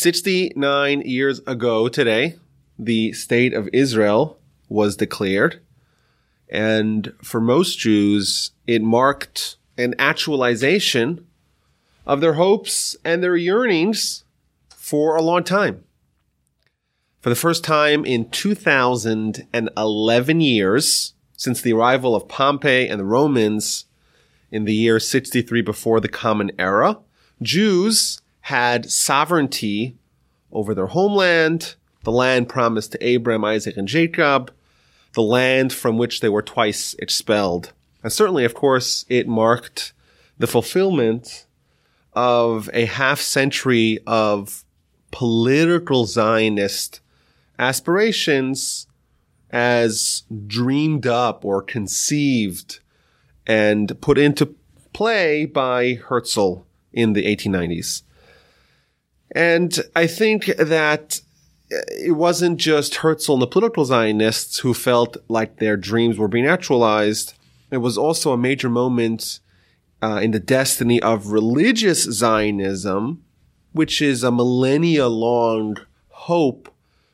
69 years ago today, the state of Israel was declared. And for most Jews, it marked an actualization of their hopes and their yearnings for a long time. For the first time in 2011 years, since the arrival of Pompey and the Romans in the year 63 before the Common Era, Jews had sovereignty over their homeland, the land promised to Abraham, Isaac, and Jacob, the land from which they were twice expelled. And certainly, of course, it marked the fulfillment of a half century of political Zionist aspirations as dreamed up or conceived and put into play by Herzl in the 1890s. And I think that it wasn't just Herzl and the political Zionists who felt like their dreams were being actualized. It was also a major moment uh, in the destiny of religious Zionism, which is a millennia long hope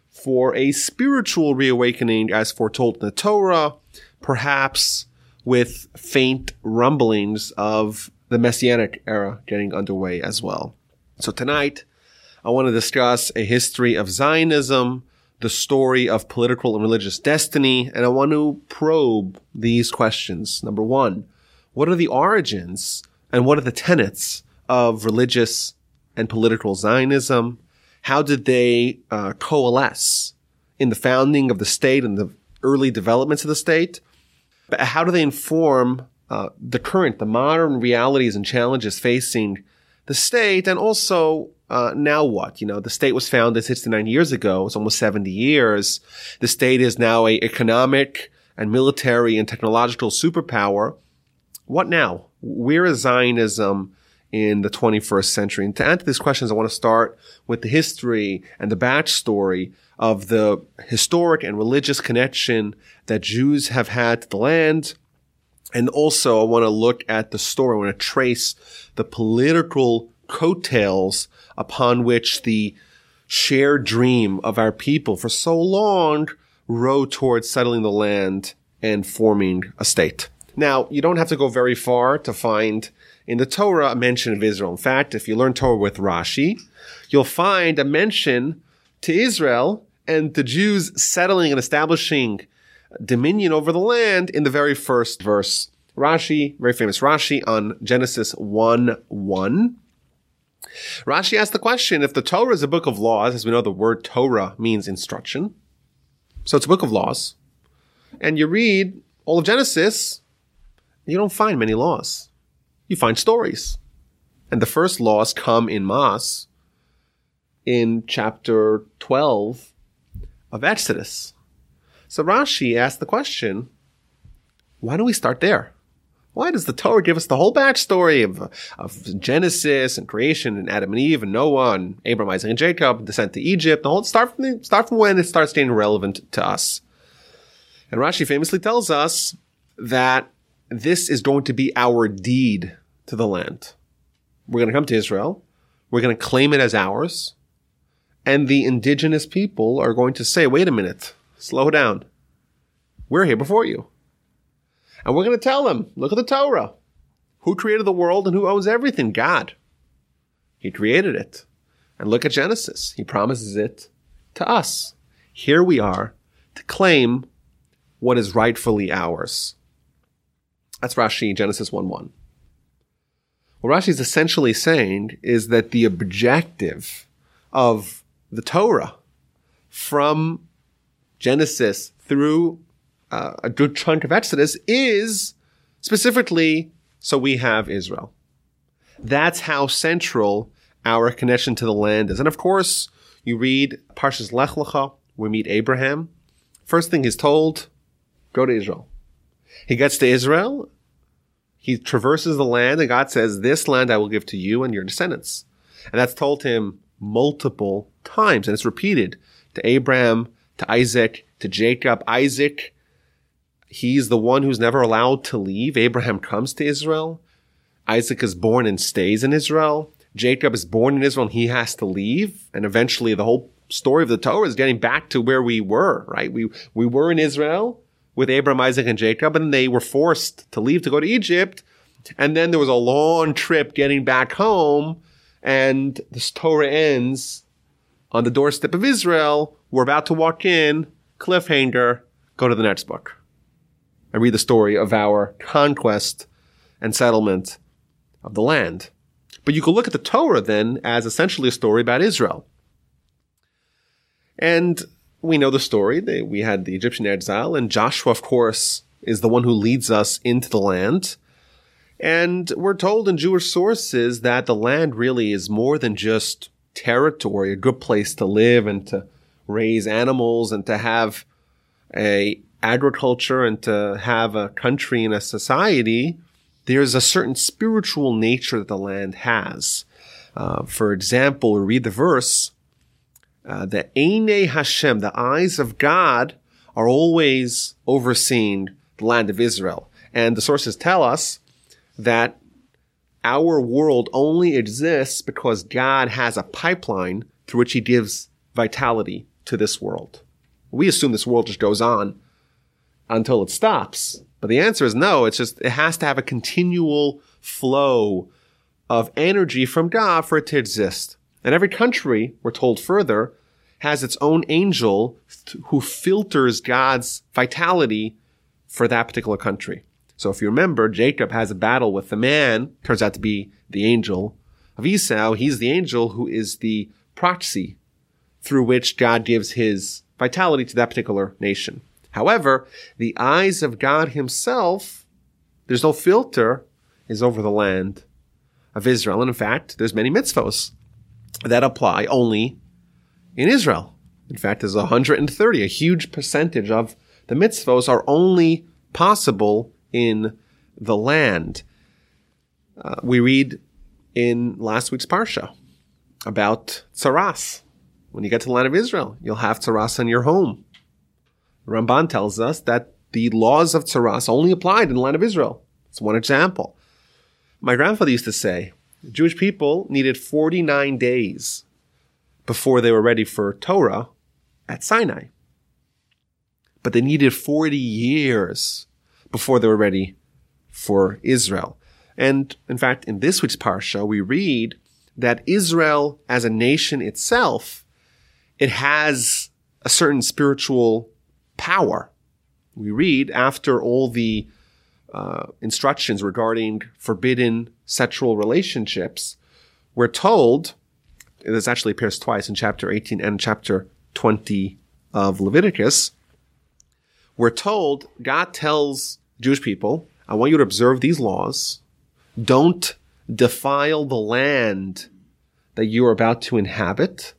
for a spiritual reawakening as foretold in the Torah, perhaps with faint rumblings of the Messianic era getting underway as well. So tonight, I want to discuss a history of Zionism, the story of political and religious destiny, and I want to probe these questions. Number one, what are the origins and what are the tenets of religious and political Zionism? How did they uh, coalesce in the founding of the state and the early developments of the state? How do they inform uh, the current, the modern realities and challenges facing the state? And also, uh, now what? You know, the state was founded 69 years ago. It's almost 70 years. The state is now a economic and military and technological superpower. What now? Where is Zionism in the 21st century? And to answer these questions, I want to start with the history and the backstory of the historic and religious connection that Jews have had to the land. And also, I want to look at the story. I want to trace the political coattails upon which the shared dream of our people for so long rode towards settling the land and forming a state. Now, you don't have to go very far to find in the Torah a mention of Israel. In fact, if you learn Torah with Rashi, you'll find a mention to Israel and the Jews settling and establishing dominion over the land in the very first verse. Rashi, very famous Rashi on Genesis 1 1. Rashi asks the question if the Torah is a book of laws, as we know the word Torah means instruction. So it's a book of laws. And you read all of Genesis, you don't find many laws. You find stories. And the first laws come in Mass in chapter 12 of Exodus. So Rashi asked the question, why don't we start there? Why does the Torah give us the whole backstory of, of Genesis and creation and Adam and Eve and Noah and Abraham, Isaac, and Jacob, and descent to Egypt? The whole start from the, start from when it starts getting relevant to us. And Rashi famously tells us that this is going to be our deed to the land. We're going to come to Israel. We're going to claim it as ours. And the indigenous people are going to say, wait a minute, slow down. We're here before you. And we're going to tell them, look at the Torah. Who created the world and who owns everything? God. He created it. And look at Genesis. He promises it to us. Here we are to claim what is rightfully ours. That's Rashi, Genesis 1 1. What Rashi is essentially saying is that the objective of the Torah from Genesis through uh, a good chunk of Exodus is specifically so we have Israel. That's how central our connection to the land is. And of course, you read Parshas Lech Lecha, we meet Abraham. First thing he's told, go to Israel. He gets to Israel. He traverses the land and God says, this land I will give to you and your descendants. And that's told him multiple times and it's repeated to Abraham, to Isaac, to Jacob. Isaac, he's the one who's never allowed to leave. Abraham comes to Israel. Isaac is born and stays in Israel. Jacob is born in Israel and he has to leave. And eventually the whole story of the Torah is getting back to where we were, right? We, we were in Israel with Abraham, Isaac, and Jacob, and they were forced to leave to go to Egypt. And then there was a long trip getting back home, and this Torah ends on the doorstep of Israel. We're about to walk in, cliffhanger, go to the next book. I read the story of our conquest and settlement of the land. But you could look at the Torah then as essentially a story about Israel. And we know the story. They, we had the Egyptian exile, and Joshua, of course, is the one who leads us into the land. And we're told in Jewish sources that the land really is more than just territory, a good place to live and to raise animals and to have a agriculture and to have a country and a society. There's a certain spiritual nature that the land has. Uh, for example, read the verse, uh, the Eine Hashem, the eyes of God, are always overseeing the land of Israel. And the sources tell us that our world only exists because God has a pipeline through which he gives vitality to this world. We assume this world just goes on until it stops. But the answer is no. It's just, it has to have a continual flow of energy from God for it to exist. And every country, we're told further, has its own angel who filters God's vitality for that particular country. So if you remember, Jacob has a battle with the man, turns out to be the angel of Esau. He's the angel who is the proxy through which God gives his vitality to that particular nation. However, the eyes of God himself, there's no filter, is over the land of Israel. And in fact, there's many mitzvos that apply only in Israel. In fact, there's 130, a huge percentage of the mitzvos are only possible in the land. Uh, we read in last week's parsha about tsaras. When you get to the land of Israel, you'll have tsaras in your home. Ramban tells us that the laws of tsaras only applied in the land of Israel. It's one example. My grandfather used to say, Jewish people needed 49 days before they were ready for Torah at Sinai. But they needed 40 years before they were ready for Israel. And in fact, in this week's parsha, we read that Israel as a nation itself, it has a certain spiritual power. We read after all the uh, instructions regarding forbidden sexual relationships, we're told, this actually appears twice in chapter 18 and chapter 20 of Leviticus, we're told God tells Jewish people, I want you to observe these laws. Don't defile the land that you are about to inhabit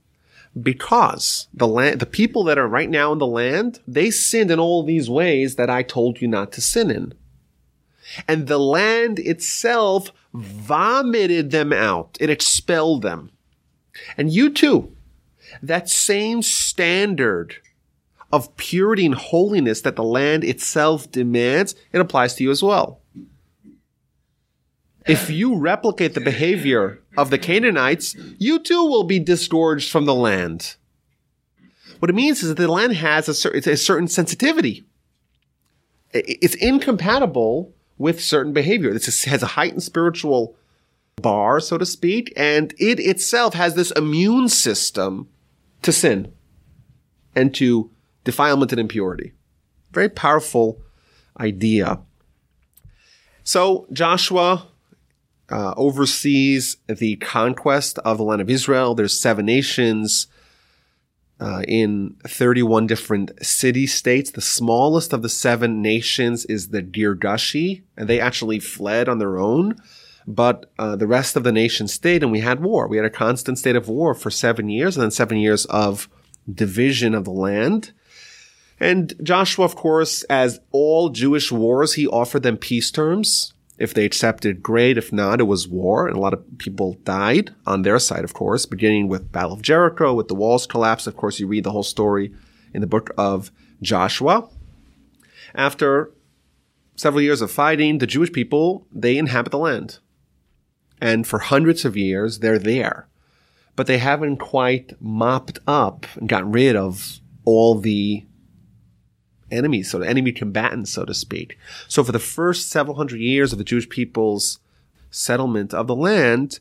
because the land, the people that are right now in the land, they sinned in all these ways that I told you not to sin in. And the land itself vomited them out. It expelled them. And you too, that same standard of purity and holiness that the land itself demands, it applies to you as well. If you replicate the behavior of the Canaanites, you too will be disgorged from the land. What it means is that the land has a, cer- a certain sensitivity. It's incompatible with certain behavior. This has a heightened spiritual bar, so to speak, and it itself has this immune system to sin and to defilement and impurity. Very powerful idea. So Joshua uh, oversees the conquest of the land of Israel. There's seven nations uh, in 31 different city states. The smallest of the seven nations is the Girgashi, and they actually fled on their own. But uh, the rest of the nation stayed, and we had war. We had a constant state of war for seven years, and then seven years of division of the land. And Joshua, of course, as all Jewish wars, he offered them peace terms. If they accepted, great. If not, it was war, and a lot of people died on their side, of course, beginning with Battle of Jericho, with the walls collapse. Of course, you read the whole story in the book of Joshua. After several years of fighting, the Jewish people, they inhabit the land. And for hundreds of years, they're there. But they haven't quite mopped up and gotten rid of all the enemies, so the enemy combatants, so to speak. So for the first several hundred years of the Jewish people's settlement of the land,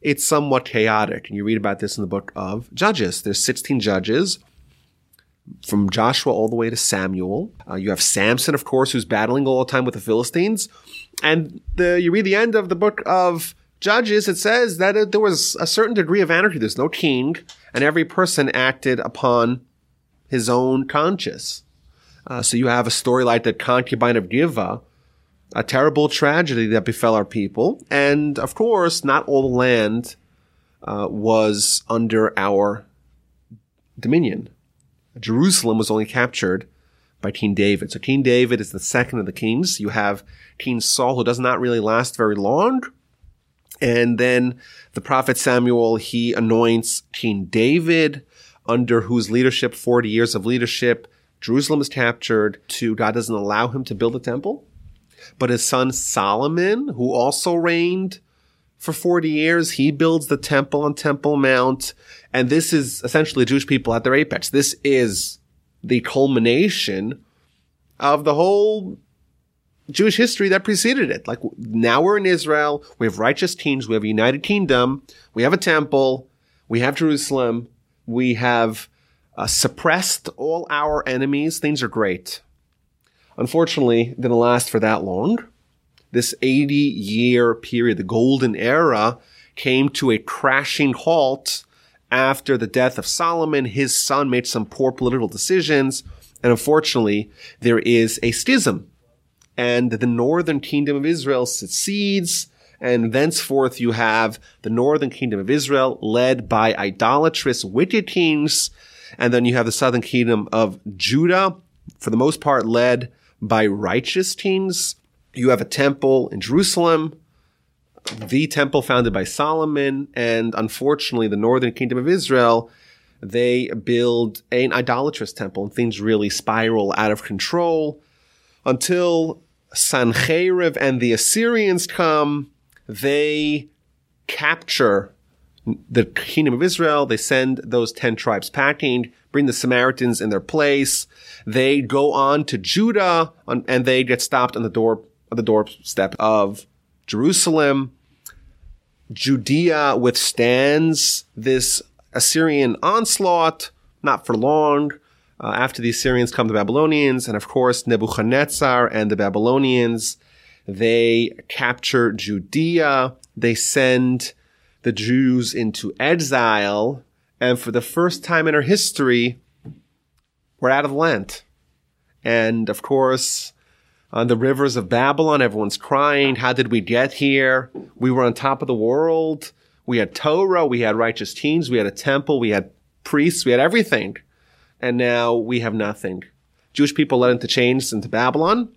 it's somewhat chaotic. And you read about this in the book of Judges. There's 16 judges from Joshua all the way to Samuel. Uh, you have Samson, of course, who's battling all the time with the Philistines. And the, you read the end of the book of Judges, it says that it, there was a certain degree of anarchy. There's no king, and every person acted upon his own conscience. Uh, so you have a story like the concubine of Giva, a terrible tragedy that befell our people. And of course, not all the land uh, was under our dominion. Jerusalem was only captured by King David. So King David is the second of the kings. You have King Saul, who does not really last very long. And then the prophet Samuel, he anoints King David, under whose leadership, 40 years of leadership, Jerusalem is captured to God doesn't allow him to build a temple. But his son Solomon, who also reigned for 40 years, he builds the temple on Temple Mount. And this is essentially Jewish people at their apex. This is the culmination of the whole Jewish history that preceded it. Like now we're in Israel. We have righteous kings. We have a united kingdom. We have a temple. We have Jerusalem. We have uh, suppressed all our enemies. Things are great. Unfortunately, it didn't last for that long. This 80 year period, the golden era, came to a crashing halt after the death of Solomon. His son made some poor political decisions. And unfortunately, there is a schism. And the northern kingdom of Israel secedes. And thenceforth, you have the northern kingdom of Israel led by idolatrous, wicked kings and then you have the southern kingdom of Judah, for the most part led by righteous kings. You have a temple in Jerusalem, the temple founded by Solomon, and unfortunately, the northern kingdom of Israel, they build an idolatrous temple, and things really spiral out of control until Sancherib and the Assyrians come. They capture the kingdom of Israel. They send those 10 tribes packing, bring the Samaritans in their place. They go on to Judah and they get stopped on the door, on the doorstep of Jerusalem. Judea withstands this Assyrian onslaught, not for long. Uh, after the Assyrians come the Babylonians, and of course Nebuchadnezzar and the Babylonians, they capture Judea. They send the Jews into exile. And for the first time in our history, we're out of Lent. And of course, on the rivers of Babylon, everyone's crying. How did we get here? We were on top of the world. We had Torah. We had righteous teens. We had a temple. We had priests. We had everything. And now we have nothing. Jewish people led into chains into Babylon.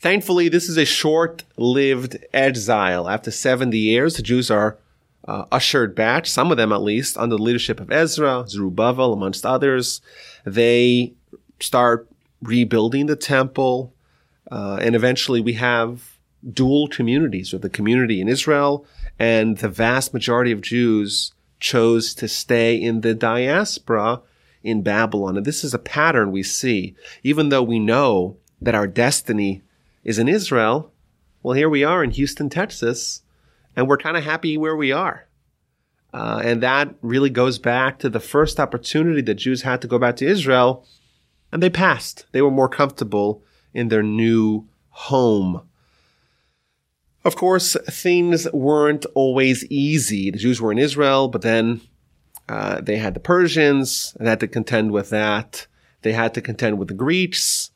Thankfully, this is a short-lived exile. After 70 years, the Jews are uh, ushered back, some of them at least, under the leadership of Ezra, Zerubbabel, amongst others. They start rebuilding the temple, uh, and eventually we have dual communities, with the community in Israel and the vast majority of Jews chose to stay in the diaspora in Babylon. And this is a pattern we see. Even though we know that our destiny is in Israel, well, here we are in Houston, Texas, and we're kind of happy where we are. Uh, and that really goes back to the first opportunity that Jews had to go back to Israel, and they passed. They were more comfortable in their new home. Of course, things weren't always easy. The Jews were in Israel, but then uh, they had the Persians and had to contend with that. They had to contend with the Greeks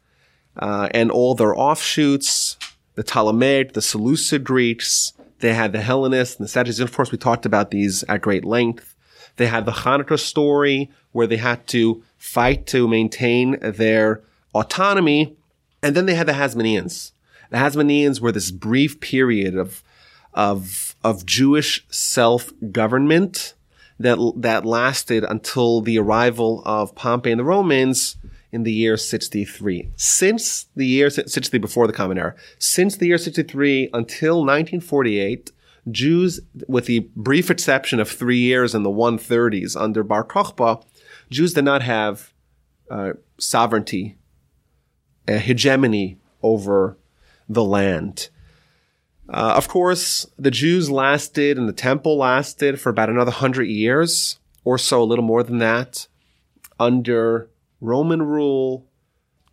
uh, and all their offshoots, the Ptolemaic, the Seleucid Greeks, they had the Hellenists and the Sadducees. And of course, we talked about these at great length. They had the Hanukkah story where they had to fight to maintain their autonomy. And then they had the Hasmoneans. The Hasmoneans were this brief period of, of, of Jewish self-government that, that lasted until the arrival of Pompey and the Romans in the year 63. Since the year 63 before the Common Era, since the year 63 until 1948, Jews, with the brief exception of three years in the 130s under Bar Kokhba, Jews did not have uh, sovereignty, a hegemony over the land. Uh, of course, the Jews lasted and the temple lasted for about another hundred years or so, a little more than that, under Roman rule.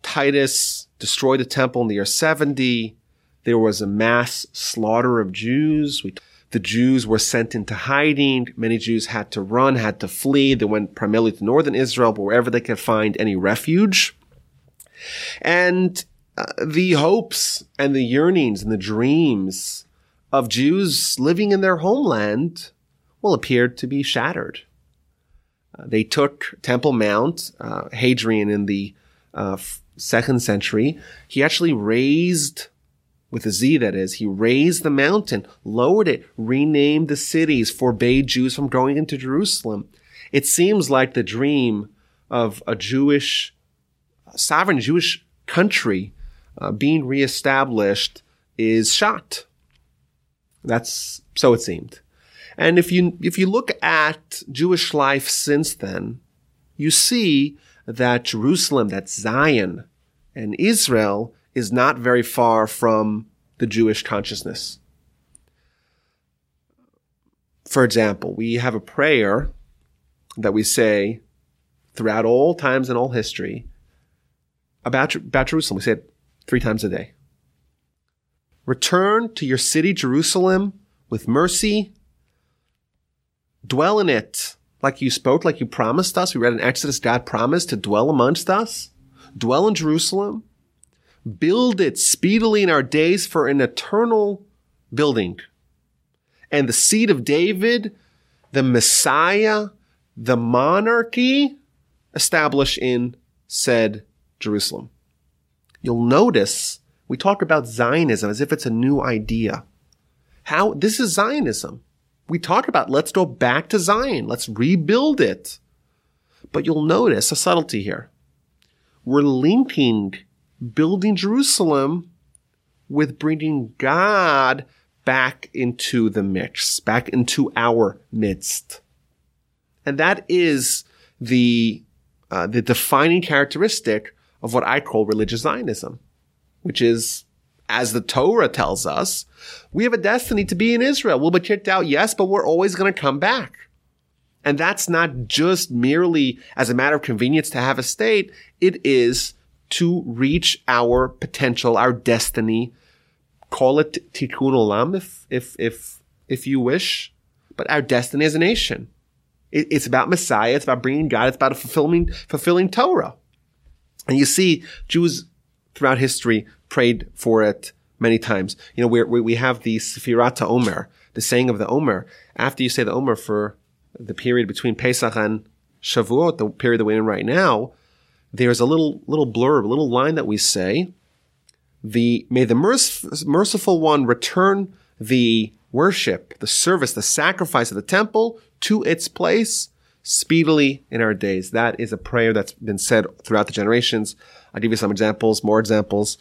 Titus destroyed the temple in the year 70. There was a mass slaughter of Jews. We, the Jews were sent into hiding. Many Jews had to run, had to flee. They went primarily to northern Israel, but wherever they could find any refuge. And uh, the hopes and the yearnings and the dreams of Jews living in their homeland will appear to be shattered. Uh, they took Temple Mount, uh, Hadrian in the uh, second century. He actually raised with a Z that is, he raised the mountain, lowered it, renamed the cities, forbade Jews from going into Jerusalem. It seems like the dream of a Jewish, sovereign Jewish country uh, being reestablished is shot. That's so it seemed. And if you if you look at Jewish life since then, you see that Jerusalem, that Zion, and Israel is not very far from the Jewish consciousness. For example, we have a prayer that we say throughout all times and all history about, about Jerusalem. We say it three times a day. Return to your city, Jerusalem, with mercy. Dwell in it like you spoke, like you promised us. We read in Exodus, God promised to dwell amongst us. Dwell in Jerusalem build it speedily in our days for an eternal building. And the seed of David, the Messiah, the monarchy establish in said Jerusalem. You'll notice we talk about Zionism as if it's a new idea. How this is Zionism. We talk about let's go back to Zion. Let's rebuild it. But you'll notice a subtlety here. We're linking building Jerusalem with bringing God back into the mix, back into our midst. And that is the, uh, the defining characteristic of what I call religious Zionism, which is, as the Torah tells us, we have a destiny to be in Israel. We'll be kicked out, yes, but we're always going to come back. And that's not just merely as a matter of convenience to have a state. It is to reach our potential, our destiny. Call it tikkun olam if, if, if, if you wish, but our destiny as a nation. It, it's about Messiah. It's about bringing God. It's about fulfilling, fulfilling Torah. And you see Jews throughout history prayed for it many times. You know, we we have the Sefirat Omer, the saying of the Omer. After you say the Omer for the period between Pesach and Shavuot, the period that we're in right now, there's a little little blurb, a little line that we say, the may the merc- merciful one return the worship, the service, the sacrifice of the temple to its place speedily in our days. That is a prayer that's been said throughout the generations. I'll give you some examples, more examples.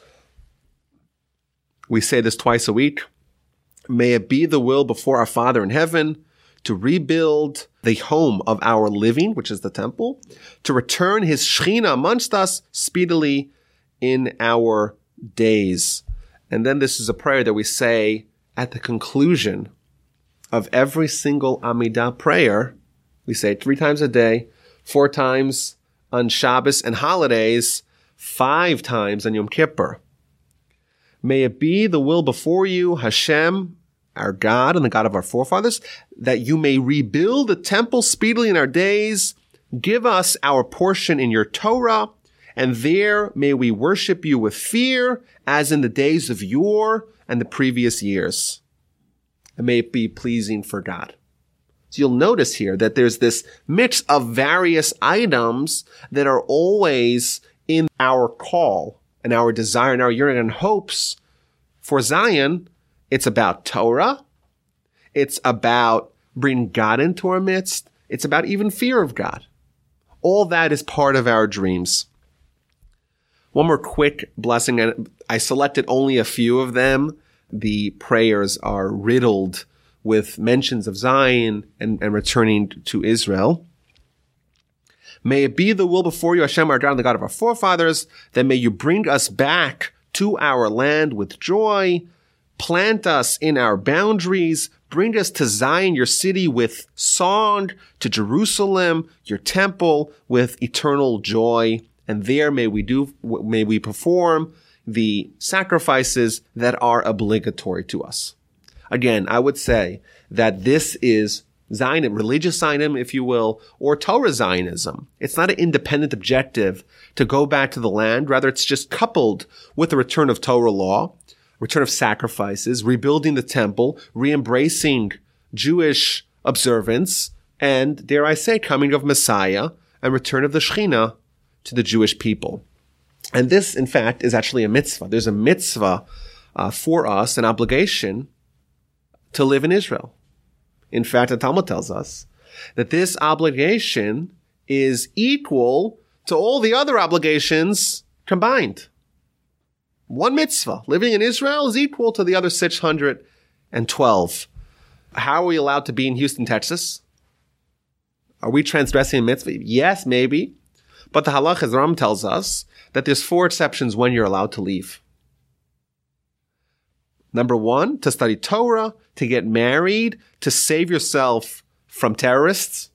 We say this twice a week. May it be the will before our Father in heaven to rebuild the home of our living, which is the temple, to return his Shechina amongst us speedily in our days. And then this is a prayer that we say at the conclusion of every single Amidah prayer. We say three times a day, four times on Shabbos and holidays, five times on Yom Kippur. May it be the will before you, Hashem, our God and the God of our forefathers, that you may rebuild the temple speedily in our days. Give us our portion in your Torah, and there may we worship you with fear, as in the days of yore and the previous years. And may it be pleasing for God. So you'll notice here that there's this mix of various items that are always in our call and our desire and our yearning and hopes for Zion it's about Torah. It's about bringing God into our midst. It's about even fear of God. All that is part of our dreams. One more quick blessing, and I selected only a few of them. The prayers are riddled with mentions of Zion and, and returning to Israel. May it be the will before you, Hashem, our God, and the God of our forefathers, that may you bring us back to our land with joy, plant us in our boundaries, bring us to Zion, your city, with song, to Jerusalem, your temple, with eternal joy. And there may we do, may we perform the sacrifices that are obligatory to us. Again, I would say that this is Zionism, religious Zionism, if you will, or Torah Zionism. It's not an independent objective to go back to the land. Rather, it's just coupled with the return of Torah law, return of sacrifices, rebuilding the temple, re-embracing Jewish observance, and dare I say, coming of Messiah and return of the Shekhinah to the Jewish people. And this, in fact, is actually a mitzvah. There's a mitzvah uh, for us, an obligation to live in Israel. In fact, the Talmud tells us that this obligation is equal to all the other obligations combined. One mitzvah, living in Israel, is equal to the other 612. How are we allowed to be in Houston, Texas? Are we transgressing a mitzvah? Yes, maybe. But the halach, as Ram tells us, that there's four exceptions when you're allowed to leave. Number one, to study Torah, to get married, to save yourself from terrorists,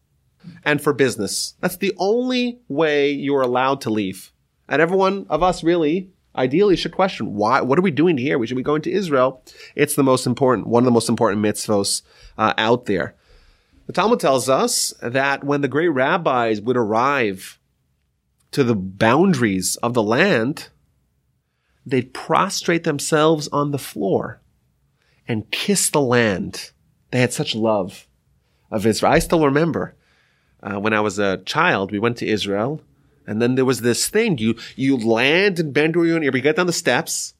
and for business. That's the only way you're allowed to leave. And every one of us really, ideally, should question why. What are we doing here? We should be going to Israel. It's the most important, one of the most important mitzvos uh, out there. The Talmud tells us that when the great rabbis would arrive to the boundaries of the land, they'd prostrate themselves on the floor and kiss the land. They had such love of Israel. I still remember uh, when I was a child, we went to Israel, and then there was this thing: you you land in Ben Gurion, you get down the steps,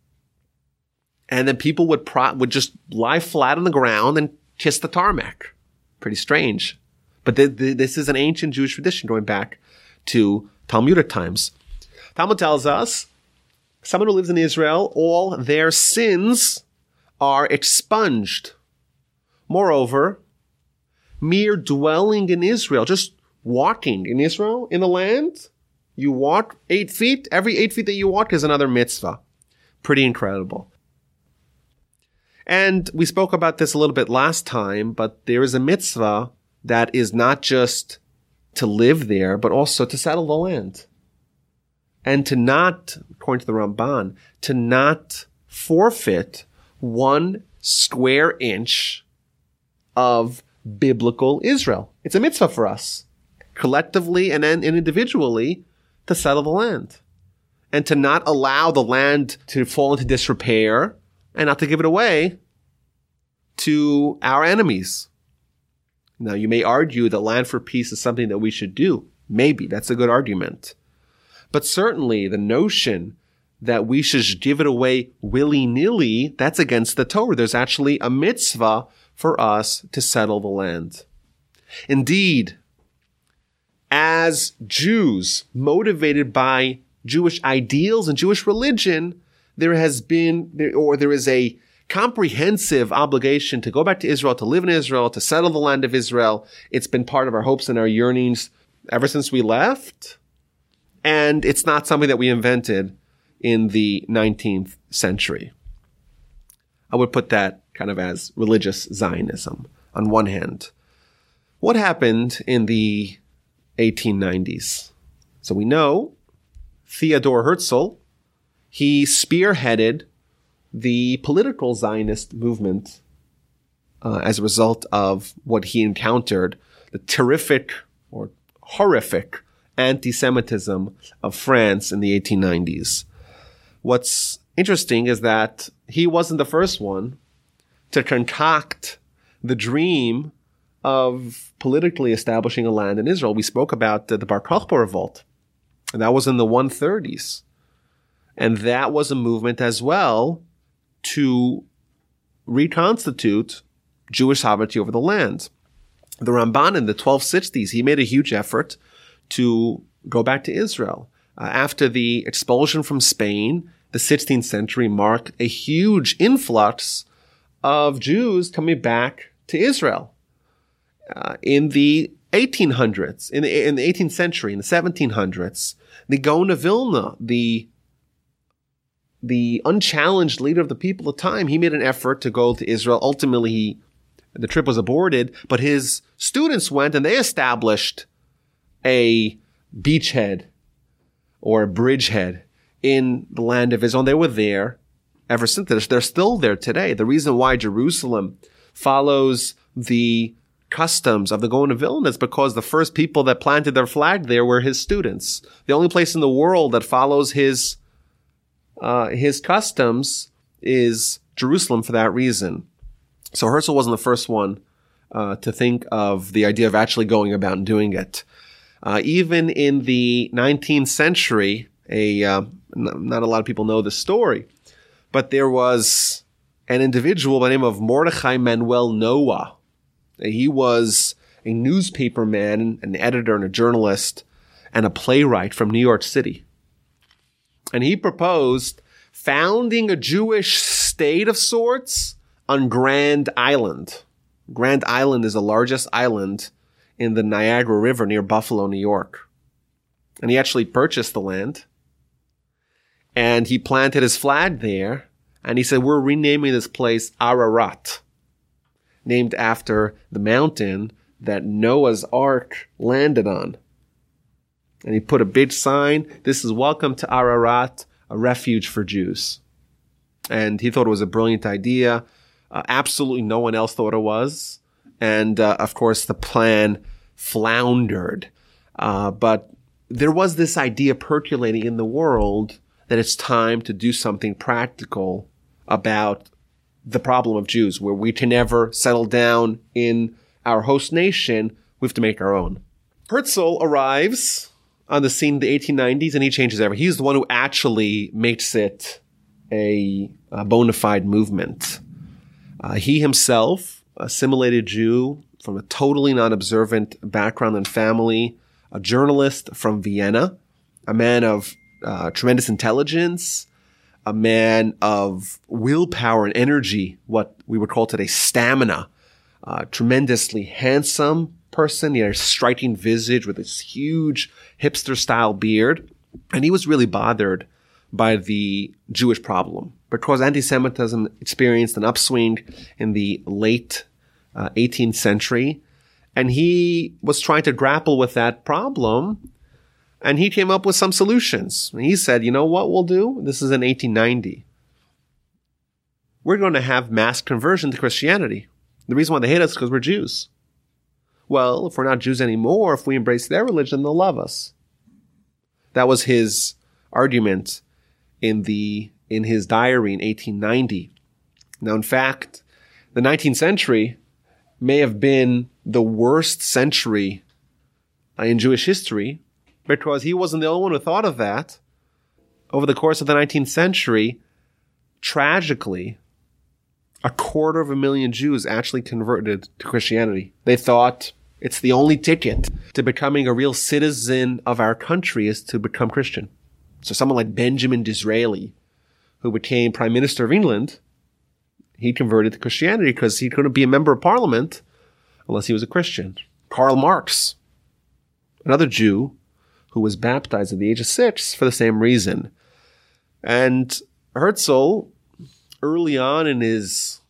and then people would pro- would just lie flat on the ground and kiss the tarmac. Pretty strange, but th- th- this is an ancient Jewish tradition going back to Talmudic times. Talmud tells us someone who lives in Israel, all their sins are expunged. Moreover, mere dwelling in Israel, just walking in Israel, in the land, you walk eight feet, every eight feet that you walk is another mitzvah. Pretty incredible. And we spoke about this a little bit last time, but there is a mitzvah that is not just to live there, but also to settle the land. And to not, according to the Ramban, to not forfeit one square inch of biblical Israel. It's a mitzvah for us, collectively and, individually, to settle the land. And to not allow the land to fall into disrepair and not to give it away to our enemies. Now, you may argue that land for peace is something that we should do. Maybe that's a good argument. But certainly the notion that we should give it away willy nilly, that's against the Torah. There's actually a mitzvah for us to settle the land. Indeed, as Jews motivated by Jewish ideals and Jewish religion, there has been, or there is a comprehensive obligation to go back to Israel, to live in Israel, to settle the land of Israel. It's been part of our hopes and our yearnings ever since we left. And it's not something that we invented in the 19th century. I would put that kind of as religious Zionism on one hand. What happened in the 1890s? So we know Theodor Herzl, he spearheaded the political Zionist movement uh, as a result of what he encountered, the terrific or horrific anti-Semitism of France in the 1890s. What's interesting is that he wasn't the first one to concoct the dream of politically establishing a land in Israel. We spoke about the, the Bar Kokhba revolt, and that was in the 130s. And that was a movement as well to reconstitute Jewish sovereignty over the land. The Ramban in the 1260s, he made a huge effort to go back to Israel. Uh, after the expulsion from Spain, the 16th century marked a huge influx of Jews coming back to Israel uh, in the 1800s, in the, in the 18th century, in the 1700s. The Gaon of Vilna, the the unchallenged leader of the people at the time, he made an effort to go to Israel. Ultimately, he, the trip was aborted, but his students went and they established a beachhead or a bridgehead in the land of Israel. And they were there ever since. They're, still there today. The reason why Jerusalem follows the customs of the Gaon of Vilna is because the first people that planted their flag there were his students. The only place in the world that follows his uh, his customs is Jerusalem for that reason. So Herzl wasn't the first one uh, to think of the idea of actually going about and doing it. Uh, even in the 19th century, a uh, not a lot of people know the story, but there was an individual by the name of Mordechai Manuel Noah. He was a newspaper man, an editor, and a journalist, and a playwright from New York City. And he proposed founding a Jewish state of sorts on Grand Island. Grand Island is the largest island in the Niagara River near Buffalo, New York. And he actually purchased the land and he planted his flag there. And he said, We're renaming this place Ararat, named after the mountain that Noah's Ark landed on. And he put a big sign This is welcome to Ararat, a refuge for Jews. And he thought it was a brilliant idea. Uh, absolutely no one else thought it was. And uh, of course, the plan floundered. Uh, but there was this idea percolating in the world that it's time to do something practical about the problem of Jews, where we can never settle down in our host nation. We have to make our own. Herzl arrives on the scene in the 1890s and he changes everything. He's the one who actually makes it a, a bona fide movement. Uh, he himself, assimilated Jew from a totally non-observant background and family, a journalist from Vienna, a man of uh, tremendous intelligence, a man of willpower and energy, what we would call today stamina, uh, tremendously handsome person, he had a striking visage with this huge hipster style beard. And he was really bothered by the Jewish problem because anti-Semitism experienced an upswing in the late uh, 18th century. And he was trying to grapple with that problem and he came up with some solutions. He said, you know what we'll do? This is in 1890. We're going to have mass conversion to Christianity. The reason why they hate us is because we're Jews. Well, if we're not Jews anymore, if we embrace their religion, they'll love us. That was his argument in the in his diary in 1890. Now, in fact, the 19th century may have been the worst century in Jewish history because he wasn't the only one who thought of that. Over the course of the 19th century, tragically, a quarter of a million Jews actually converted to Christianity. They thought it's the only ticket to becoming a real citizen of our country is to become Christian. So someone like Benjamin Disraeli, who became Prime Minister of England, he converted to Christianity because he couldn't be a member of parliament unless he was a Christian. Karl Marx, another Jew who was baptized at the age of six for the same reason. And Herzl, early on in his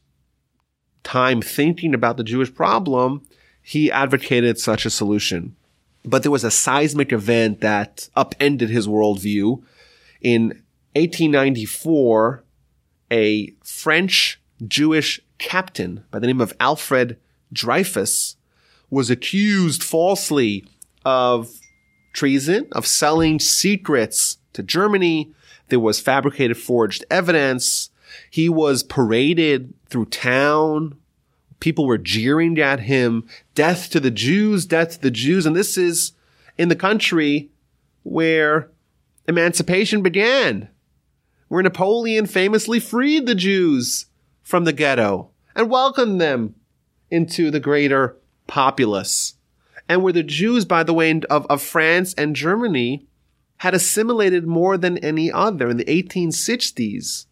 time thinking about the Jewish problem, he advocated such a solution. But there was a seismic event that upended his worldview. In 1894, a French Jewish captain by the name of Alfred Dreyfus was accused falsely of treason, of selling secrets to Germany. There was fabricated forged evidence. He was paraded through town. People were jeering at him. Death to the Jews, death to the Jews. And this is in the country where emancipation began, where Napoleon famously freed the Jews from the ghetto and welcomed them into the greater populace and where the Jews, by the way, of, of France and Germany had assimilated more than any other in the 1860s.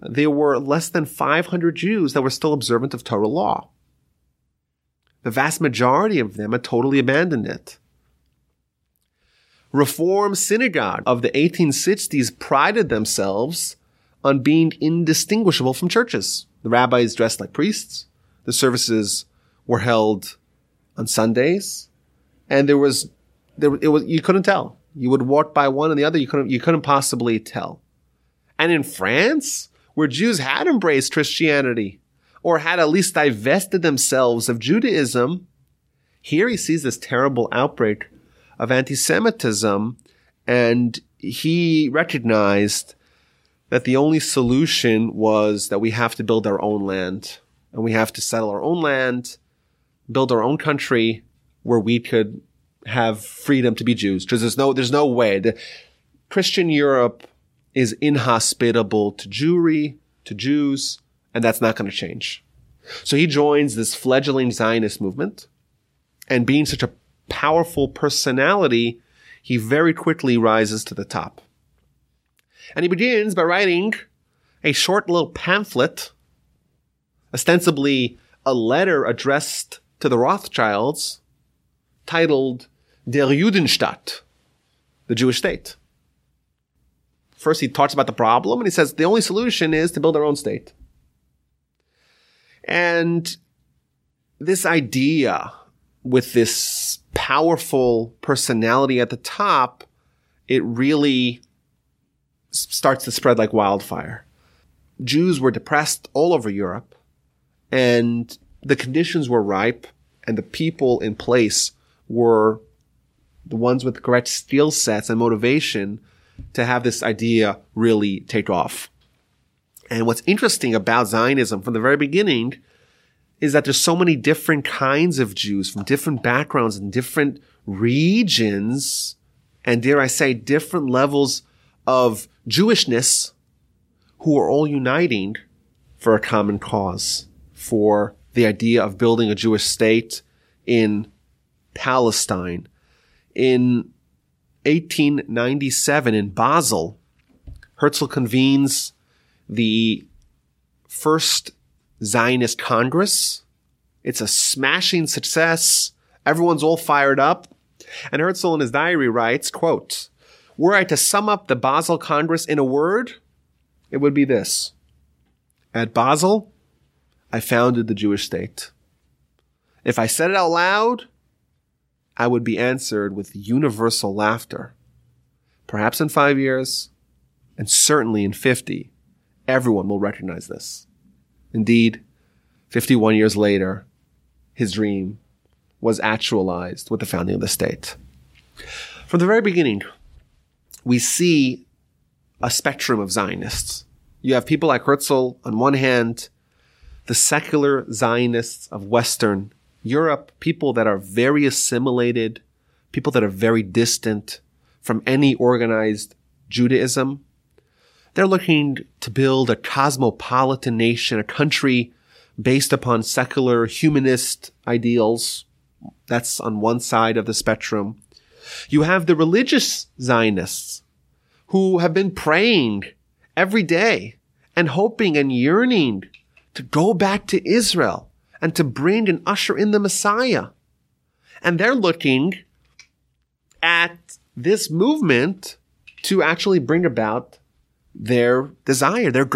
There were less than 500 Jews that were still observant of Torah law. The vast majority of them had totally abandoned it. Reform synagogue of the 1860s prided themselves on being indistinguishable from churches. The rabbis dressed like priests. The services were held on Sundays, and there was there it was you couldn't tell. You would walk by one and the other. You couldn't you couldn't possibly tell. And in France, where Jews had embraced Christianity or had at least divested themselves of Judaism, here he sees this terrible outbreak of anti-Semitism, and he recognized that the only solution was that we have to build our own land and we have to settle our own land, build our own country where we could have freedom to be Jews. Because there's no, there's no way. The Christian Europe is inhospitable to Jewry, to Jews, and that's not going to change. So he joins this fledgling Zionist movement, and being such a powerful personality, he very quickly rises to the top. And he begins by writing a short little pamphlet, ostensibly a letter addressed to the Rothschilds, titled Der Judenstaat, the Jewish state. First, he talks about the problem and he says the only solution is to build our own state. And this idea with this powerful personality at the top, it really starts to spread like wildfire. Jews were depressed all over Europe and the conditions were ripe and the people in place were the ones with the correct skill sets and motivation to have this idea really take off. And what's interesting about Zionism from the very beginning is that there's so many different kinds of Jews from different backgrounds and different regions, and dare I say, different levels of Jewishness who are all uniting for a common cause, for the idea of building a Jewish state in Palestine. In 1897 in Basel, Herzl convenes the first Zionist Congress. It's a smashing success. Everyone's all fired up. And Herzl in his diary writes, quote, were I to sum up the Basel Congress in a word, it would be this. At Basel, I founded the Jewish state. If I said it out loud, I would be answered with universal laughter. Perhaps in five years, and certainly in 50, everyone will recognize this. Indeed, 51 years later, his dream was actualized with the founding of the state. From the very beginning, we see a spectrum of Zionists. You have people like Herzl on one hand, the secular Zionists of Western Europe, people that are very assimilated, people that are very distant from any organized Judaism. They're looking to build a cosmopolitan nation, a country based upon secular humanist ideals. That's on one side of the spectrum. You have the religious Zionists who have been praying every day and hoping and yearning to go back to Israel and to bring and usher in the Messiah. And they're looking at this movement to actually bring about their desire, their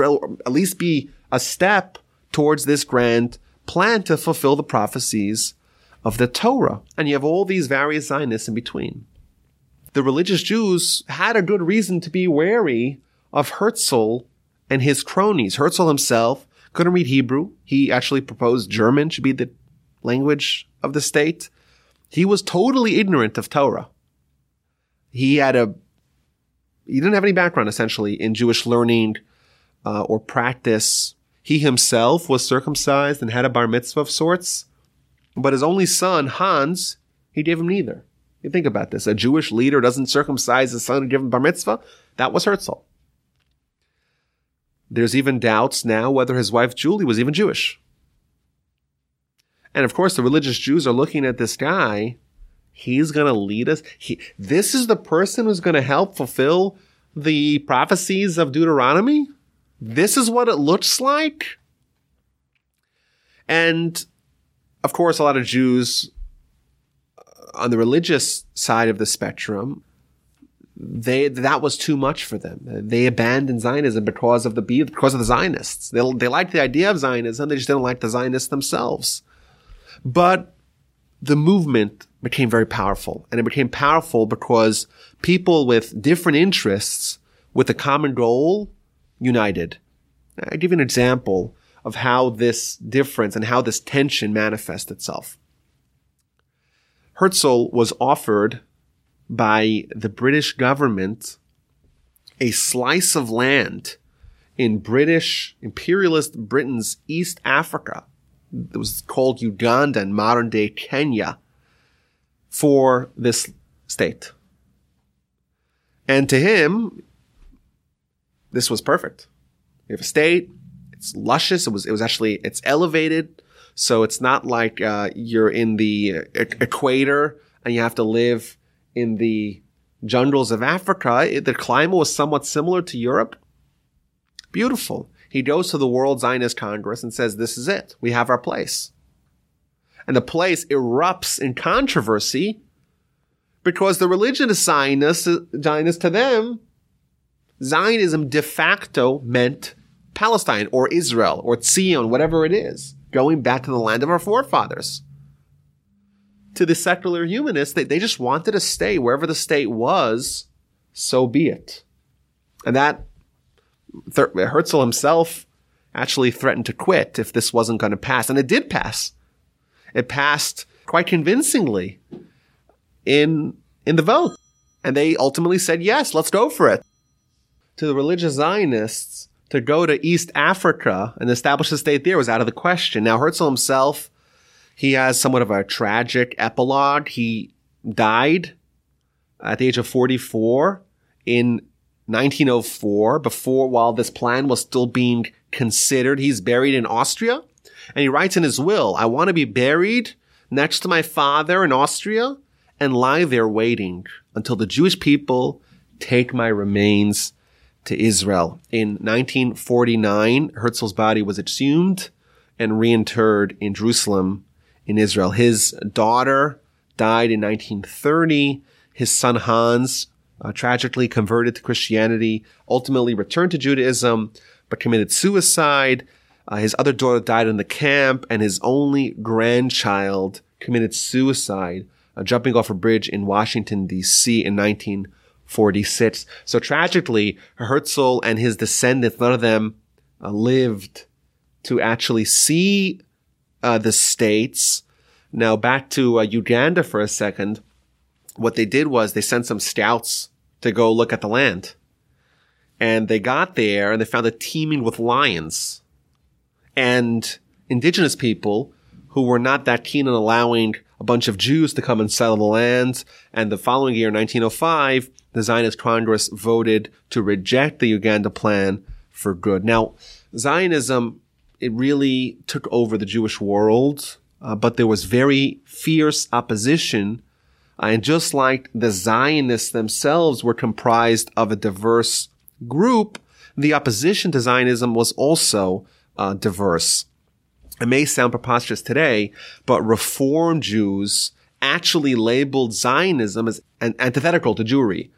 at least be a step towards this grand plan to fulfill the prophecies of the Torah. And you have all these various Zionists in between. The religious Jews had a good reason to be wary of Herzl and his cronies. Herzl himself couldn't read Hebrew. He actually proposed German should be the language of the state. He was totally ignorant of Torah. He had a, he didn't have any background essentially in Jewish learning uh, or practice. He himself was circumcised and had a bar mitzvah of sorts, but his only son, Hans, he gave him neither. You think about this. A Jewish leader doesn't circumcise his son and give him bar mitzvah. That was Herzl. There's even doubts now whether his wife Julie was even Jewish. And of course, the religious Jews are looking at this guy. He's going to lead us. He, this is the person who's going to help fulfill the prophecies of Deuteronomy. This is what it looks like. And of course, a lot of Jews uh, on the religious side of the spectrum, they that was too much for them. They abandoned Zionism because of the because of the Zionists. They they liked the idea of Zionism, they just didn't like the Zionists themselves. But the movement became very powerful, and it became powerful because people with different interests with a common goal united. I give you an example of how this difference and how this tension manifests itself. Herzl was offered by the British government a slice of land in British imperialist Britain's East Africa. It was called Uganda in modern day Kenya for this state. And to him, this was perfect. You have a state, it's luscious, it was, it was actually, it's elevated, so it's not like uh, you're in the equator and you have to live in the jungles of Africa. The climate was somewhat similar to Europe. Beautiful. He goes to the World Zionist Congress and says, This is it. We have our place. And the place erupts in controversy because the religion of Zionists, Zionists to them, Zionism de facto meant Palestine or Israel or Zion, whatever it is going back to the land of our forefathers. To the secular humanists, they, they just wanted to stay wherever the state was, so be it. And that Herzl himself actually threatened to quit if this wasn't going to pass. And it did pass. It passed quite convincingly in, in the vote. And they ultimately said, yes, let's go for it. To the religious Zionists, to go to East Africa and establish a state there was out of the question. Now, Herzl himself, he has somewhat of a tragic epilogue. He died at the age of 44 in 1904, before, while this plan was still being considered. He's buried in Austria. And he writes in his will, I want to be buried next to my father in Austria and lie there waiting until the Jewish people take my remains to Israel. In 1949, Herzl's body was exhumed and reinterred in Jerusalem in Israel. His daughter died in 1930. His son Hans uh, tragically converted to Christianity, ultimately returned to Judaism, but committed suicide. Uh, his other daughter died in the camp, and his only grandchild committed suicide, uh, jumping off a bridge in Washington, D.C. in 1946. So tragically, Herzl and his descendants, none of them uh, lived to actually see uh, the states. Now back to uh, Uganda for a second. What they did was they sent some scouts to go look at the land. And they got there and they found it teeming with lions. And indigenous people who were not that keen on allowing a bunch of Jews to come and settle the land. And the following year, 1905, the Zionist Congress voted to reject the Uganda plan for good. Now, Zionism, it really took over the Jewish world, uh, but there was very fierce opposition. Uh, and just like the Zionists themselves were comprised of a diverse group, the opposition to Zionism was also uh, diverse. It may sound preposterous today, but Reform Jews actually labeled Zionism as antithetical to Jewry.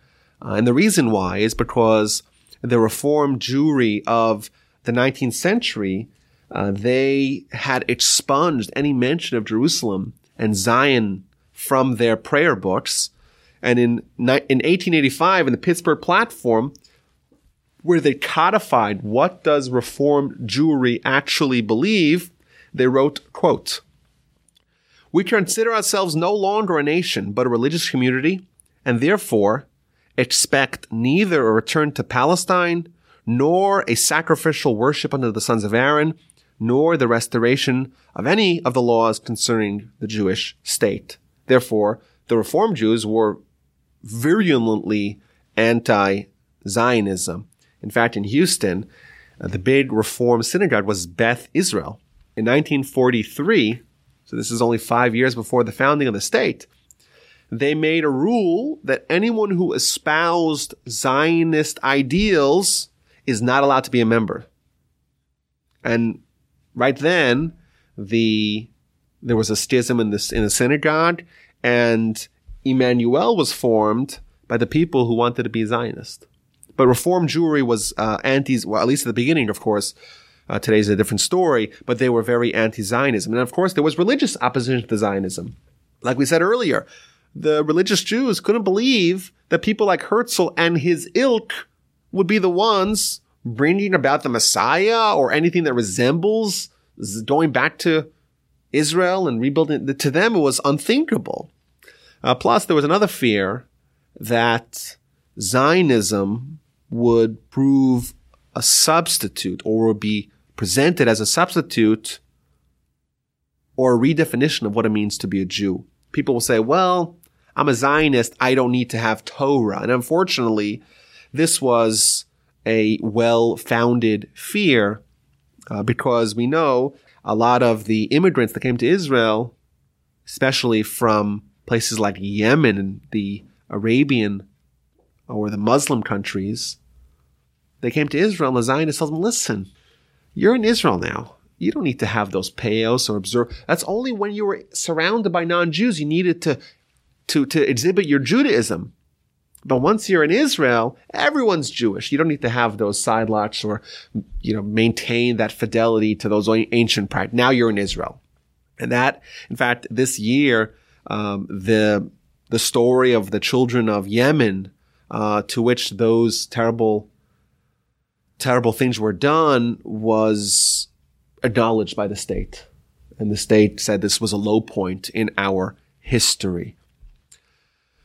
Uh, and the reason why is because the Reform Jewry of the 19th century, uh, they had expunged any mention of Jerusalem and Zion from their prayer books. And in, in 1885, in the Pittsburgh Platform, where they codified what does Reformed Jewry actually believe, they wrote, quote, We consider ourselves no longer a nation, but a religious community, and therefore expect neither a return to Palestine, nor a sacrificial worship under the sons of Aaron, nor the restoration of any of the laws concerning the Jewish state. Therefore, the Reform Jews were virulently anti-Zionism. In fact, in Houston, uh, the big Reform synagogue was Beth Israel. In 1943, so this is only five years before the founding of the state, they made a rule that anyone who espoused Zionist ideals is not allowed to be a member. And right then, the there was a schism in this in the synagogue, and Emanu El was formed by the people who wanted to be Zionist. But Reform Jewry was uh, anti, well, at least at the beginning, of course. Uh, today's a different story, but they were very anti-Zionism, and of course there was religious opposition to Zionism. Like we said earlier, the religious Jews couldn't believe that people like Herzl and his ilk would be the ones bringing about the Messiah or anything that resembles going back to Israel and rebuilding. To them, it was unthinkable. Uh, plus, there was another fear that Zionism would prove a substitute or would be presented as a substitute or a redefinition of what it means to be a Jew. People will say, well, I'm a Zionist. I don't need to have Torah. And unfortunately, this was a well-founded fear uh, because we know a lot of the immigrants that came to Israel, especially from places like Yemen and the Arabian or the Muslim countries, they came to Israel and the Zionists told them, listen, you're in Israel now. You don't need to have those payos or observe. That's only when you were surrounded by non-Jews you needed to, to, to exhibit your Judaism. But once you're in Israel, everyone's Jewish. You don't need to have those side lots or, you know, maintain that fidelity to those ancient practices. Now you're in Israel. And that, in fact, this year, um, the, the story of the children of Yemen, uh, to which those terrible, terrible things were done was acknowledged by the state. And the state said this was a low point in our history.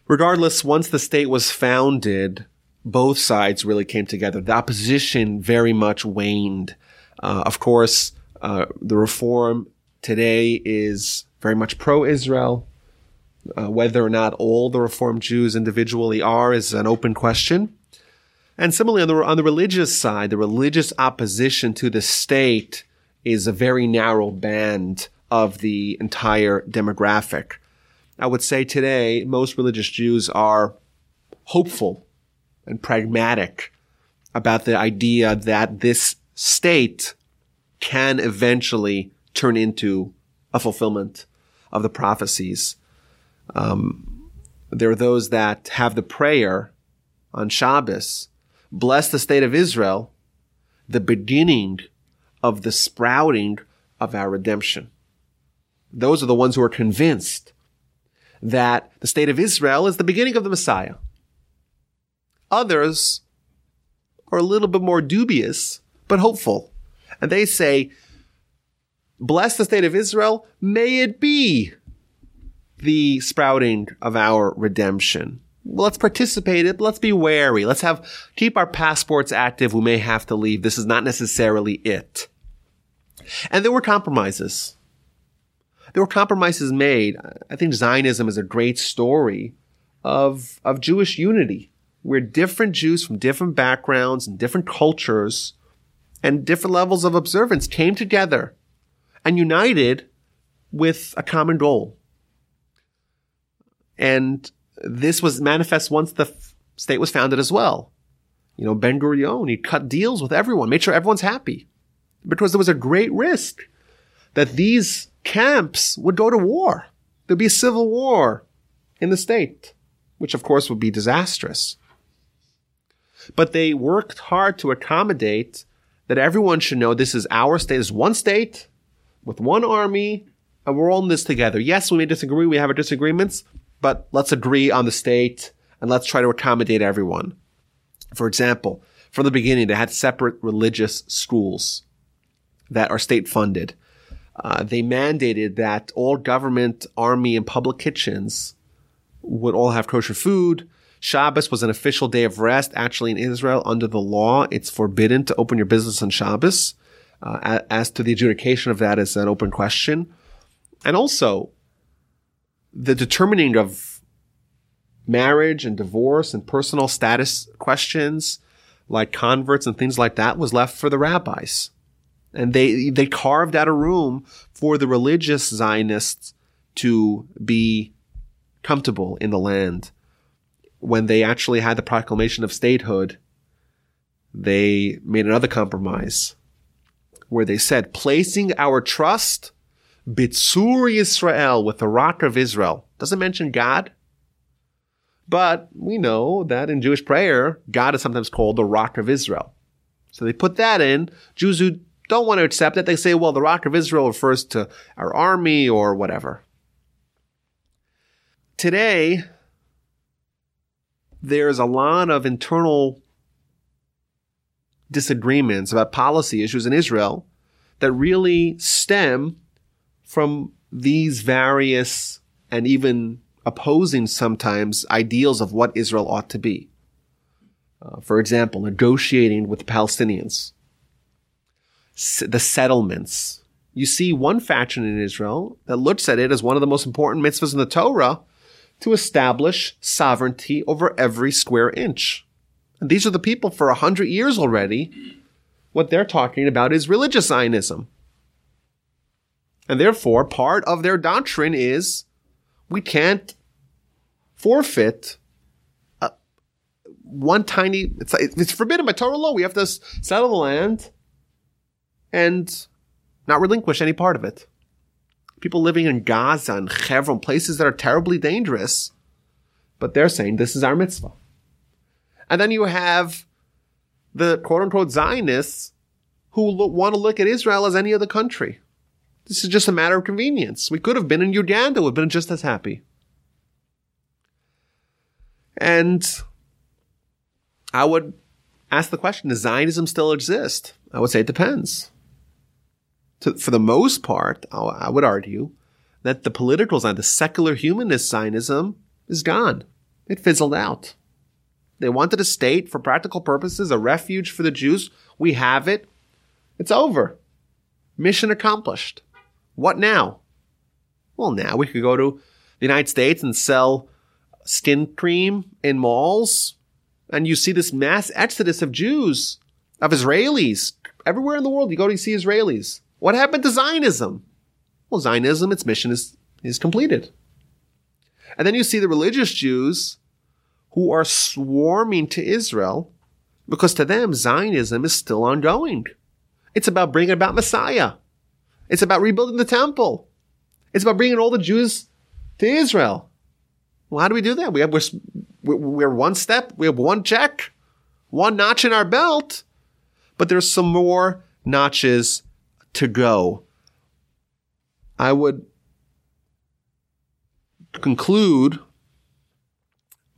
Regardless, once the state was founded, both sides really came together. The opposition very much waned. Uh, of course, uh, the reform today is very much pro-Israel. Uh, whether or not all the Reformed Jews individually are is an open question. And similarly, on the, on the religious side, the religious opposition to the state is a very narrow band of the entire demographic. I would say today, most religious Jews are hopeful and pragmatic about the idea that this state can eventually turn into a fulfillment of the prophecies. Um, there are those that have the prayer on Shabbos, bless the state of Israel, the beginning of the sprouting of our redemption. Those are the ones who are convinced that the state of Israel is the beginning of the Messiah. Others are a little bit more dubious, but hopeful. And they say, bless the state of Israel, may it be the sprouting of our redemption. let's participate it. Let's be wary. Let's have, keep our passports active. We may have to leave. This is not necessarily it. And there were compromises. There were compromises made. I think Zionism is a great story of, of Jewish unity, where different Jews from different backgrounds and different cultures and different levels of observance came together and united with a common goal. And this was manifest once the f- state was founded as well. You know, Ben Gurion, he cut deals with everyone, made sure everyone's happy because there was a great risk that these camps would go to war. There'd be a civil war in the state, which of course would be disastrous. But they worked hard to accommodate that everyone should know this is our state, this is one state with one army, and we're all in this together. Yes, we may disagree, we have our disagreements, but let's agree on the state and let's try to accommodate everyone. For example, from the beginning, they had separate religious schools that are state funded. Uh, they mandated that all government, army, and public kitchens would all have kosher food. Shabbos was an official day of rest. Actually, in Israel, under the law, it's forbidden to open your business on Shabbos. Uh, as to the adjudication of that is an open question. And also, the determining of marriage and divorce and personal status questions like converts and things like that was left for the rabbis. And they, they carved out a room for the religious Zionists to be comfortable in the land. When they actually had the proclamation of statehood, they made another compromise where they said, placing our trust Bitsur Israel with the rock of Israel. Doesn't mention God. But we know that in Jewish prayer, God is sometimes called the rock of Israel. So they put that in. Jews who don't want to accept it, they say, well, the rock of Israel refers to our army or whatever. Today, there's a lot of internal disagreements about policy issues in Israel that really stem from these various and even opposing sometimes ideals of what Israel ought to be. Uh, for example, negotiating with Palestinians, S- the settlements. You see one faction in Israel that looks at it as one of the most important mitzvahs in the Torah to establish sovereignty over every square inch. And these are the people for a hundred years already. What they're talking about is religious Zionism. And therefore, part of their doctrine is we can't forfeit one tiny, it's, it's forbidden by Torah law. We have to settle the land and not relinquish any part of it. People living in Gaza and Hebron, places that are terribly dangerous, but they're saying this is our mitzvah. And then you have the quote unquote Zionists who lo- want to look at Israel as any other country. This is just a matter of convenience. We could have been in Uganda, would have been just as happy. And I would ask the question, does Zionism still exist? I would say it depends. To, for the most part, I would argue that the political Zionism, the secular humanist Zionism is gone. It fizzled out. They wanted a state for practical purposes, a refuge for the Jews. We have it. It's over. Mission accomplished. What now? Well, now we could go to the United States and sell skin cream in malls, and you see this mass exodus of Jews, of Israelis. Everywhere in the world you go to see Israelis. What happened to Zionism? Well, Zionism, its mission is, is completed. And then you see the religious Jews who are swarming to Israel because to them, Zionism is still ongoing. It's about bringing about Messiah. It's about rebuilding the temple. It's about bringing all the Jews to Israel. Well, how do we do that? We have, we're, we're one step, we have one check, one notch in our belt, but there's some more notches to go. I would conclude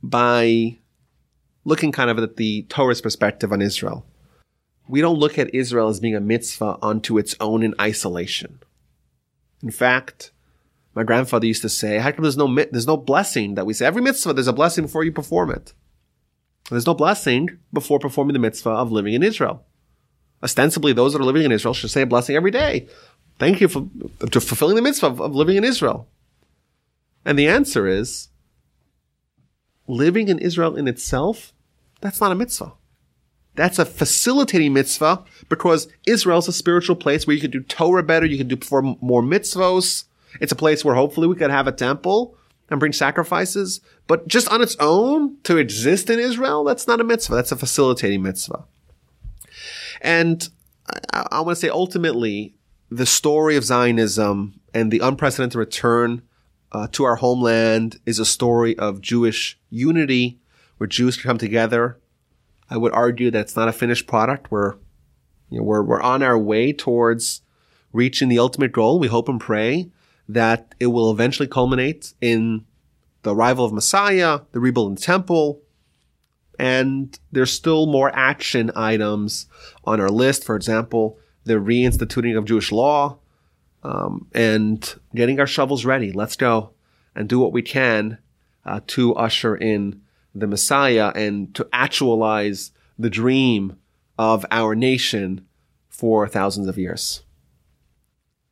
by looking kind of at the Torah's perspective on Israel we don't look at Israel as being a mitzvah unto its own in isolation. In fact, my grandfather used to say, how come there's no, there's no blessing that we say? Every mitzvah, there's a blessing before you perform it. There's no blessing before performing the mitzvah of living in Israel. Ostensibly, those that are living in Israel should say a blessing every day. Thank you for, fulfilling the mitzvah of, of living in Israel. And the answer is, living in Israel in itself, that's not a mitzvah. That's a facilitating mitzvah because Israel's a spiritual place where you can do Torah better, you can do perform more mitzvos. It's a place where hopefully we could have a temple and bring sacrifices. But just on its own, to exist in Israel, that's not a mitzvah. That's a facilitating mitzvah. And I, I want to say ultimately, the story of Zionism and the unprecedented return uh, to our homeland is a story of Jewish unity, where Jews can come together I would argue that it's not a finished product. We're, you know, we're, we're on our way towards reaching the ultimate goal. We hope and pray that it will eventually culminate in the arrival of Messiah, the rebuild the temple, and there's still more action items on our list. For example, the reinstituting of Jewish law, um, and getting our shovels ready. Let's go and do what we can uh, to usher in the Messiah and to actualize the dream of our nation for thousands of years.